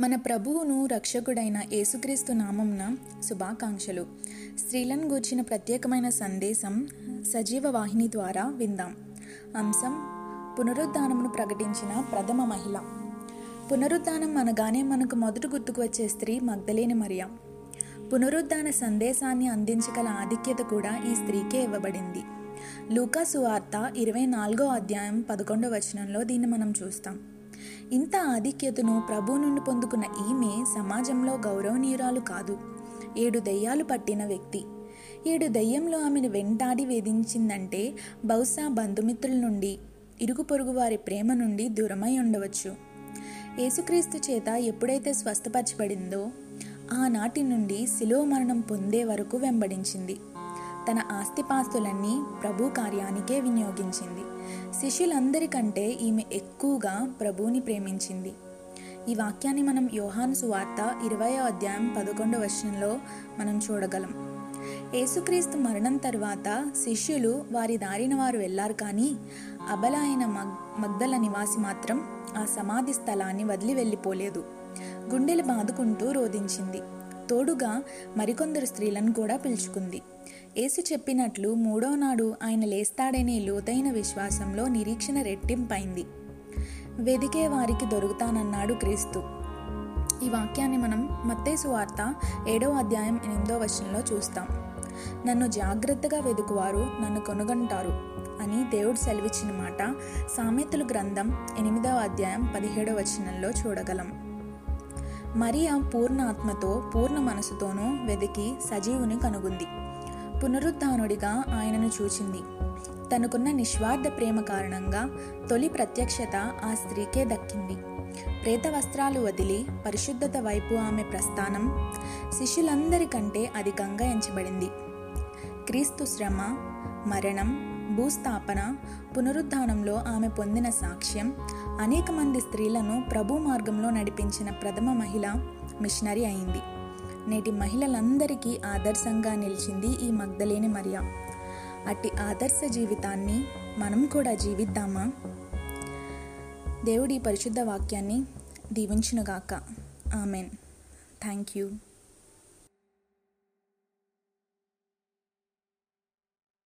మన ప్రభువును రక్షకుడైన యేసుక్రీస్తు నామంన శుభాకాంక్షలు. స్త్రీలను గూర్చిన ప్రత్యేకమైన సందేశం సజీవ వాహిని ద్వారా విందాం. అంశం పునరుద్ధానమును ప్రకటించిన ప్రథమ మహిళ. పునరుద్ధానం అనగానే మనకు మొదట గుర్తుకు వచ్చే స్త్రీ మగ్ధలేని మరియా. పునరుద్ధాన సందేశాన్ని అందించగల ఆధిక్యత కూడా ఈ స్త్రీకే ఇవ్వబడింది. లూకా సువార్త ఇరవై నాలుగో అధ్యాయం పదకొండవ వచనంలో దీన్ని మనం చూస్తాం. ఇంత ఆధిక్యతను ప్రభు నుండి పొందుకున్న ఈమె సమాజంలో గౌరవనీయురాలు కాదు. ఏడు దయ్యాలు పట్టిన వ్యక్తి. ఏడు దయ్యంలో ఆమెను వెంటాడి వేధించిందంటే బహుశా బంధుమిత్రుల నుండి ఇరుగు పొరుగు వారి ప్రేమ నుండి దూరమై ఉండవచ్చు. యేసుక్రీస్తు చేత ఎప్పుడైతే స్వస్థపరచబడిందో ఆనాటి నుండి శిలో మరణం పొందే వరకు వెంబడించింది. తన ఆస్తిపాస్తులన్నీ ప్రభు కార్యానికే వినియోగించింది. శిష్యులందరికంటే ఈమె ఎక్కువగా ప్రభువుని ప్రేమించింది. ఈ వాక్యాన్ని మనం యోహాను సువార్త ఇరవయో అధ్యాయం పదకొండవ వర్షంలో మనం చూడగలం. యేసుక్రీస్తు మరణం తర్వాత శిష్యులు వారి దారిన వారు వెళ్ళారు కానీ అబల అయిన మగ్ మగ్దల నివాసి మాత్రం ఆ సమాధి స్థలాన్ని వదిలి వెళ్ళిపోలేదు. గుండెలు బాదుకుంటూ రోధించింది. తోడుగా మరికొందరు స్త్రీలను కూడా పిలుచుకుంది. యేసు చెప్పినట్లు మూడో నాడు ఆయన లేస్తాడనే లోతైన విశ్వాసంలో నిరీక్షణ రెట్టింపైంది. వెదికే వారికి దొరుకుతానన్నాడు క్రీస్తు. ఈ వాక్యాన్ని మనం మత్తేసు వార్త ఏడో అధ్యాయం ఎనిమిదో వచనంలో చూస్తాం. నన్ను జాగ్రత్తగా వెదుకువారు నన్ను కొనుగంటారు అని దేవుడు సెలవిచ్చిన మాట సామెతలు గ్రంథం ఎనిమిదవ అధ్యాయం పదిహేడవ వచనంలో చూడగలం. మరియా పూర్ణ ఆత్మతో పూర్ణ మనసుతోనూ వెదికి సజీవుని కనుగొంది. పునరుద్ధానుడిగా ఆయనను చూచింది. తనకున్న నిస్వార్థ ప్రేమ కారణంగా తొలి ప్రత్యక్షత ఆ స్త్రీకే దక్కింది. ప్రేత వస్త్రాలు వదిలి పరిశుద్ధత వైపు ఆమె ప్రస్థానం శిష్యులందరికంటే అధికంగా ఎంచబడింది. క్రీస్తు శ్రమ మరణం భూస్థాపన పునరుద్ధానంలో ఆమె పొందిన సాక్ష్యం అనేక మంది స్త్రీలను ప్రభు మార్గంలో నడిపించిన ప్రథమ మహిళ మిషనరీ అయింది. నేటి మహిళలందరికీ ఆదర్శంగా నిలిచింది ఈ మగ్ధలేని మరియా. అట్టి ఆదర్శ జీవితాన్ని మనం కూడా జీవిద్దామా? దేవుడి పరిశుద్ధ వాక్యాన్ని దీవించునుగాక. ఆమెన్. Thank you